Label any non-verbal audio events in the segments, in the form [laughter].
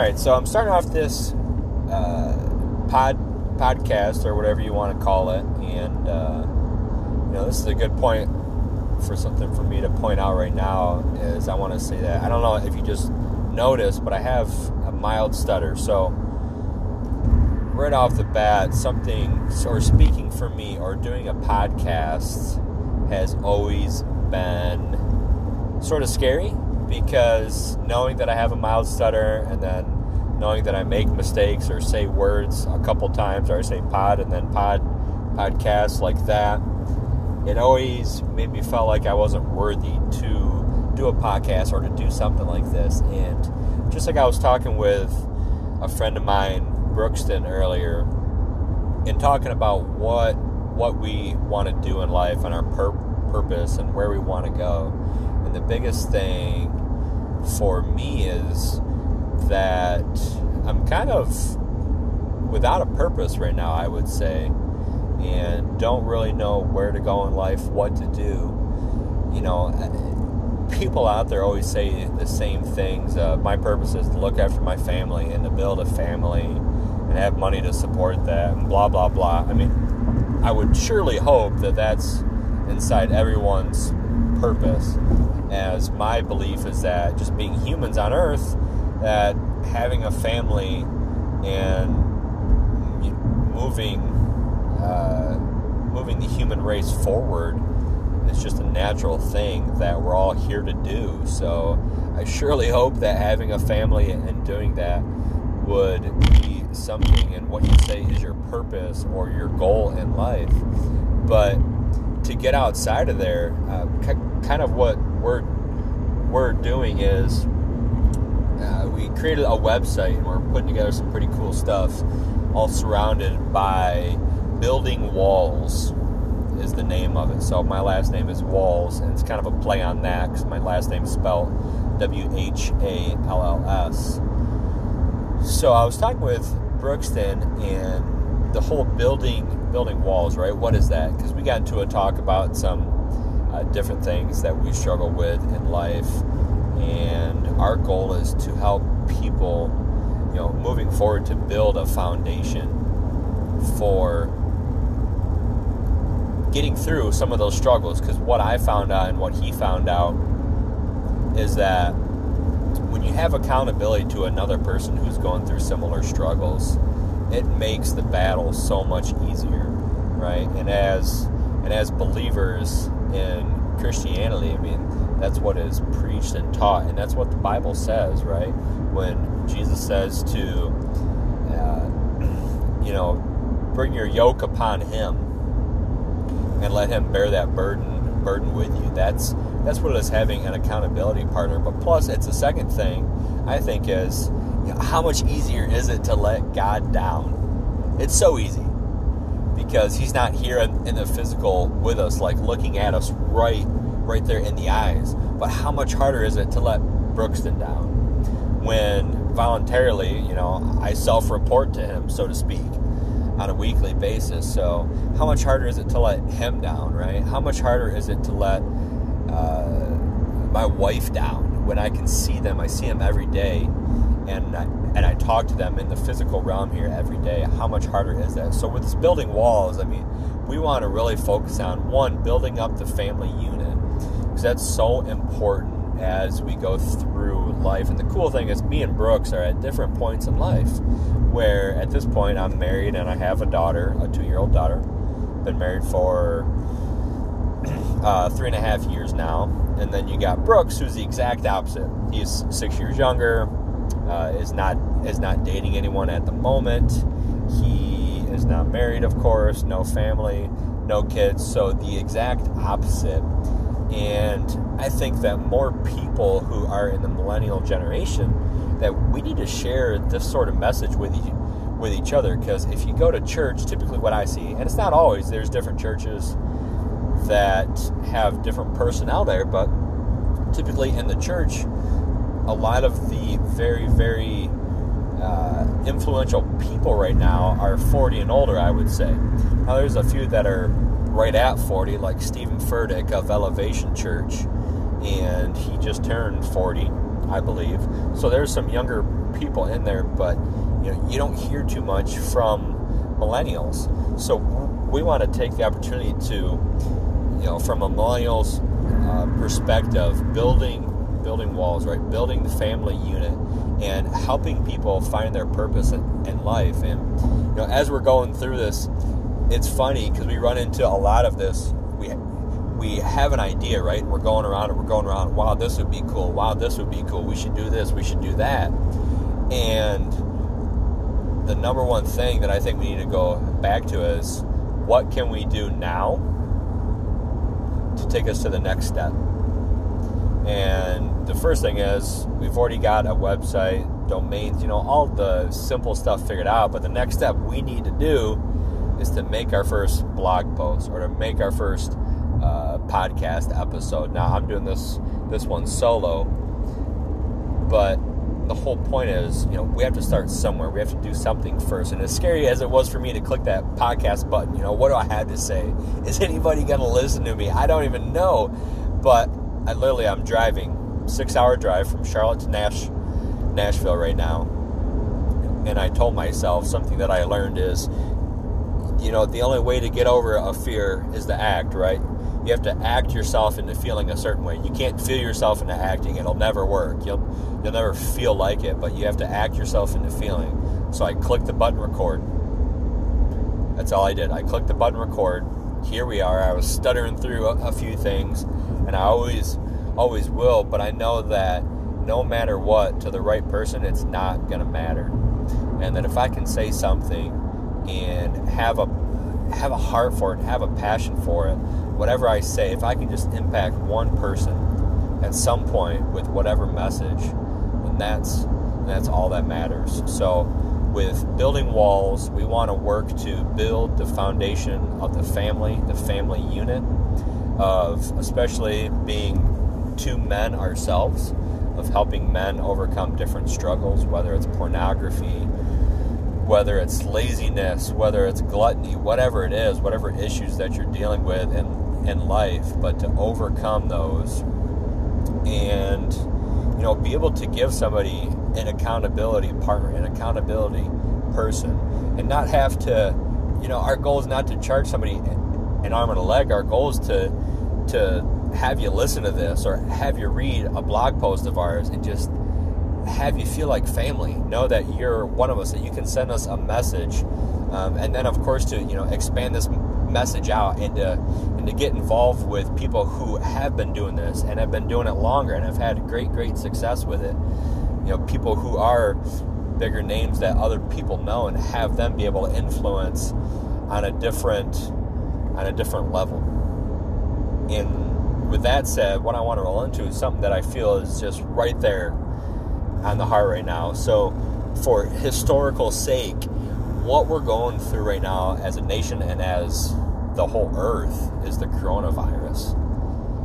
right, so I'm starting off this uh, pod podcast or whatever you want to call it, and uh, you know this is a good point for something for me to point out right now. Is I want to say that I don't know if you just noticed, but I have a mild stutter, so right off the bat, something or speaking for me or doing a podcast has always been sort of scary because knowing that I have a mild stutter and then knowing that I make mistakes or say words a couple times or I say pod and then pod podcast like that, it always made me feel like I wasn't worthy to do a podcast or to do something like this. And just like I was talking with a friend of mine, Brookston, earlier, in talking about what what we want to do in life and our pur- purpose and where we want to go. And the biggest thing for me is that I'm kind of without a purpose right now, I would say, and don't really know where to go in life, what to do. You know, people out there always say the same things. Uh, my purpose is to look after my family and to build a family and have money to support that, and blah, blah, blah. I mean, I would surely hope that that's inside everyone's purpose as my belief is that just being humans on earth that having a family and moving uh, moving the human race forward is just a natural thing that we're all here to do. So i surely hope that having a family and doing that would be something and what you say is your purpose or your goal in life. But to get outside of there uh, kind of what we're we're doing is we created a website and we're putting together some pretty cool stuff, all surrounded by building Whalls is the name of it. So my last name is Whalls, and it's kind of a play on that because my last name is spelled W H A L L S. So I was talking with Brookston and the whole building building Whalls, right? What is that? Because we got into a talk about some uh, different things that we struggle with in life. And our goal is to help people, you know, moving forward to build a foundation for getting through some of those struggles. Because what I found out and what he found out is that when you have accountability to another person who's going through similar struggles, it makes the battle so much easier, right? And as and as believers, in Christianity. I mean, that's what is preached and taught, and that's what the Bible says, right? When Jesus says to, uh, [clears throat] you know, bring your yoke upon Him and let Him bear that burden burden with you. That's that's what it is having an accountability partner. But plus, it's a second thing I think is you know, how much easier is it to let God down? It's so easy because he's not here in, the physical with us, like looking at us right, right there in the eyes. But how much harder is it to let Brookston down when voluntarily, you know, I self-report to him, so to speak, on a weekly basis. So how much harder is it to let him down, right? How much harder is it to let uh, my wife down when I can see them? I see them every day, and I, and I talk to them in the physical realm here every day, how much harder is that? So with this building Whalls, I mean, we want to really focus on one, building up the family unit because that's so important as we go through life. And the cool thing is, me and Brooks are at different points in life. Where at this point, I'm married and I have a daughter, a two-year-old daughter. Been married for [clears throat] uh, three and a half years now. And then you got Brooks, who's the exact opposite. He's six years younger uh, is not is not dating anyone at the moment. He is not married, of course, no family, no kids. So the exact opposite. And I think that more people who are in the millennial generation that we need to share this sort of message with each, with each other because if you go to church, typically what I see, and it's not always, there's different churches that have different personnel there, but typically in the church, a lot of the very, very uh, influential people right now are 40 and older, I would say. Now, there's a few that are right at 40, like Stephen Furtick of Elevation Church, and he just turned 40. I believe. So there's some younger people in there, but you know you don't hear too much from millennials. So we want to take the opportunity to, you know, from a millennials uh, perspective, building building Whalls, right? Building the family unit and helping people find their purpose in, in life. And you know, as we're going through this, it's funny because we run into a lot of this. We we have an idea, right? We're going around and we're going around. Wow, this would be cool. Wow, this would be cool. We should do this. We should do that. And the number one thing that I think we need to go back to is what can we do now to take us to the next step? And the first thing is we've already got a website, domains, you know, all the simple stuff figured out. But the next step we need to do is to make our first blog post or to make our first uh, podcast episode. Now I'm doing this this one solo, but the whole point is, you know, we have to start somewhere. We have to do something first. And as scary as it was for me to click that podcast button, you know, what do I have to say? [laughs] Is anybody going to listen to me? I don't even know. But I literally, I'm driving, six hour drive from Charlotte to Nash, Nashville right now. And I told myself something that I learned is, you know, the only way to get over a fear is to act, right? You have to act yourself into feeling a certain way. You can't feel yourself into acting; it'll never work. You'll you'll never feel like it, but you have to act yourself into feeling. So I clicked the button record. That's all I did. I clicked the button record. Here we are. I was stuttering through a, a few things, and I always always will. But I know that no matter what, to the right person, it's not gonna matter. And that if I can say something and have a have a heart for it, and have a passion for it whatever I say, if I can just impact one person at some point with whatever message, then that's that's all that matters. So with building Whalls, we want to work to build the foundation of the family, the family unit of especially being two men ourselves, of helping men overcome different struggles, whether it's pornography, whether it's laziness, whether it's gluttony, whatever it is, whatever issues that you're dealing with, and in life, but to overcome those and you know be able to give somebody an accountability partner, an accountability person, and not have to you know our goal is not to charge somebody an arm and a leg. Our goal is to to have you listen to this or have you read a blog post of ours and just have you feel like family. Know that you're one of us. That you can send us a message, um, and then of course to you know expand this message out and to, and to get involved with people who have been doing this and have been doing it longer and have had great, great success with it. You know, people who are bigger names that other people know and have them be able to influence on a different on a different level. And with that said, what I want to roll into is something that I feel is just right there on the heart right now. So for historical sake, what we're going through right now as a nation and as the whole earth is the coronavirus.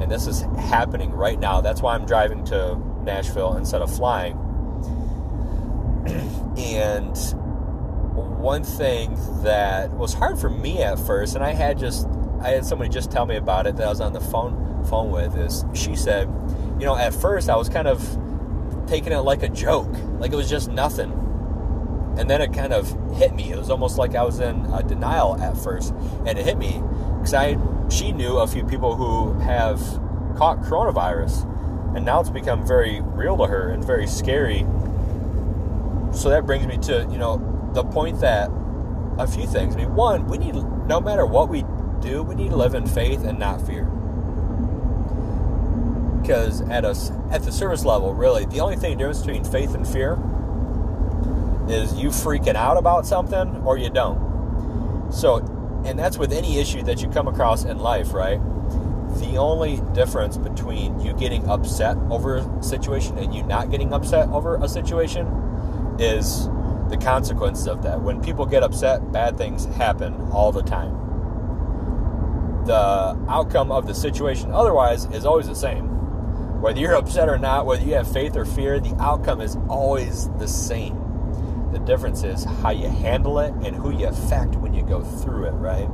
And this is happening right now. That's why I'm driving to Nashville instead of flying. [clears throat] and one thing that was hard for me at first, and I had just I had somebody just tell me about it that I was on the phone phone with is she said, you know, at first I was kind of taking it like a joke. Like it was just nothing and then it kind of hit me. It was almost like I was in a denial at first, and it hit me because I she knew a few people who have caught coronavirus, and now it's become very real to her and very scary. So that brings me to you know the point that a few things. I mean, one, we need no matter what we do, we need to live in faith and not fear. Because at us at the service level, really, the only thing difference between faith and fear is you freaking out about something or you don't. So, and that's with any issue that you come across in life, right? The only difference between you getting upset over a situation and you not getting upset over a situation is the consequences of that. When people get upset, bad things happen all the time. The outcome of the situation otherwise is always the same. Whether you're upset or not, whether you have faith or fear, the outcome is always the same. The difference is how you handle it and who you affect when you go through it, right?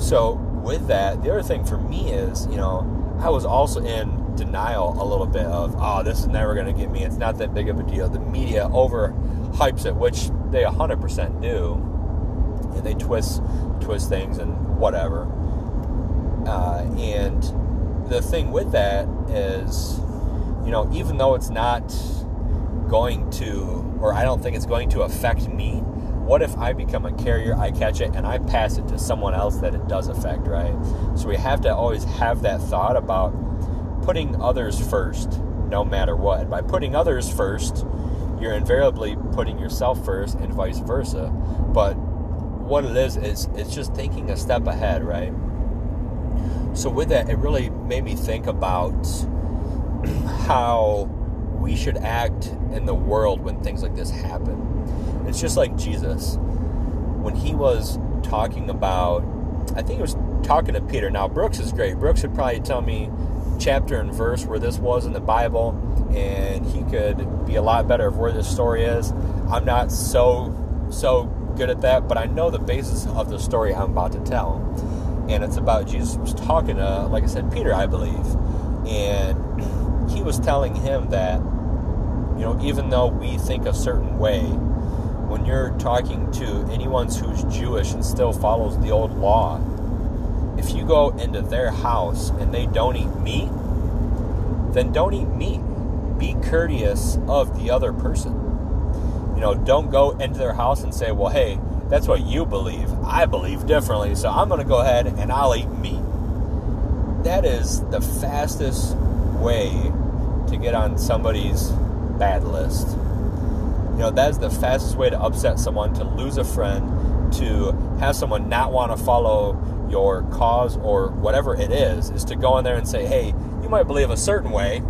So, with that, the other thing for me is, you know, I was also in denial a little bit of, oh, this is never going to get me. It's not that big of a deal. The media over hypes it, which they 100% do. And they twist twist things and whatever. Uh, and the thing with that is, you know, even though it's not going to, or I don't think it's going to affect me, what if I become a carrier, I catch it, and I pass it to someone else that it does affect, right? So we have to always have that thought about putting others first, no matter what. By putting others first, you're invariably putting yourself first and vice versa. But what it is is it's just thinking a step ahead, right? So with that, it really made me think about [clears throat] how we should act in the world when things like this happen. It's just like Jesus when he was talking about I think he was talking to Peter. Now Brooks is great. Brooks would probably tell me chapter and verse where this was in the Bible, and he could be a lot better of where this story is. I'm not so so good at that, but I know the basis of the story I'm about to tell. And it's about Jesus was talking to, like I said, Peter, I believe. And he was telling him that, you know, even though we think a certain way, when you're talking to anyone who's Jewish and still follows the old law, if you go into their house and they don't eat meat, then don't eat meat. Be courteous of the other person. You know, don't go into their house and say, well, hey, that's what you believe. I believe differently, so I'm going to go ahead and I'll eat meat. That is the fastest way to get on somebody's bad list. You know, that's the fastest way to upset someone, to lose a friend, to have someone not want to follow your cause or whatever it is, is to go in there and say, hey, you might believe a certain way,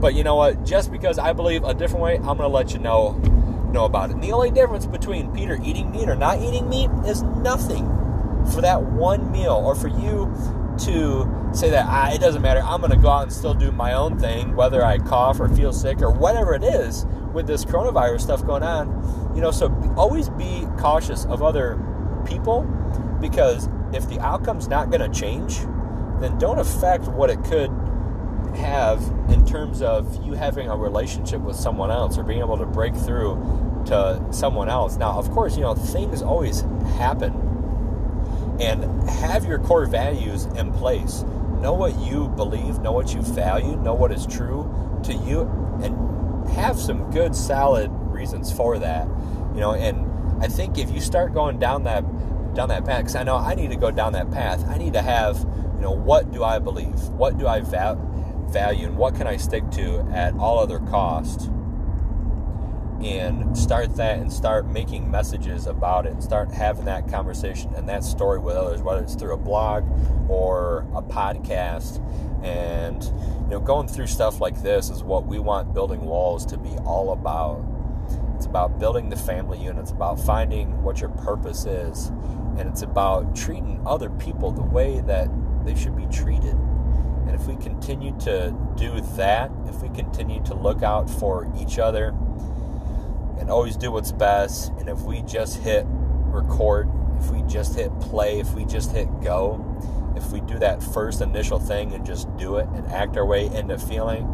but you know what? Just because I believe a different way, I'm going to let you know know about it. And the only difference between Peter eating meat or not eating meat is nothing for that one meal, or for you to say that ah, it doesn't matter. I'm going to go out and still do my own thing, whether I cough or feel sick or whatever it is with this coronavirus stuff going on. You know, so always be cautious of other people because if the outcome's not going to change, then don't affect what it could have in terms of you having a relationship with someone else or being able to break through to someone else. Now, of course, you know, things always happen. And have your core values in place. Know what you believe, know what you value, know what is true to you, and have some good, solid reasons for that. You know, and I think if you start going down that down that path, because I know I need to go down that path. I need to have, you know, what do I believe? What do I va- value? And what can I stick to at all other cost? And start that and start making messages about it and start having that conversation and that story with others, whether it's through a blog or a podcast. And, you know, going through stuff like this is what we want Building Whalls to be all about. It's about building the family unit. It's about finding what your purpose is. And it's about treating other people the way that they should be treated. And if we continue to do that, if we continue to look out for each other and always do what's best, and if we just hit record, if we just hit play, if we just hit go, if we do that first initial thing and just do it and act our way into feeling,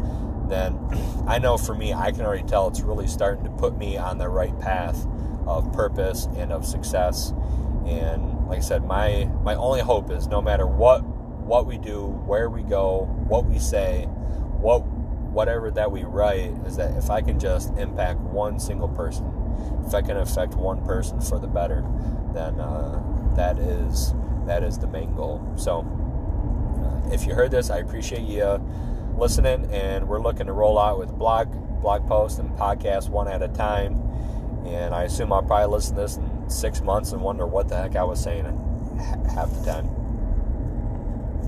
then [clears throat] I know for me, I can already tell it's really starting to put me on the right path of purpose and of success. And like I said, my my only hope is no matter what what we do, where we go, what we say, what whatever that we write, is that if I can just impact one single person, if I can affect one person for the better, then uh, that is that is the main goal. So, uh, if you heard this, I appreciate you uh, listening, and we're looking to roll out with blog blog posts and podcasts one at a time. And I assume I'll probably listen to this in six months and wonder what the heck I was saying half the time.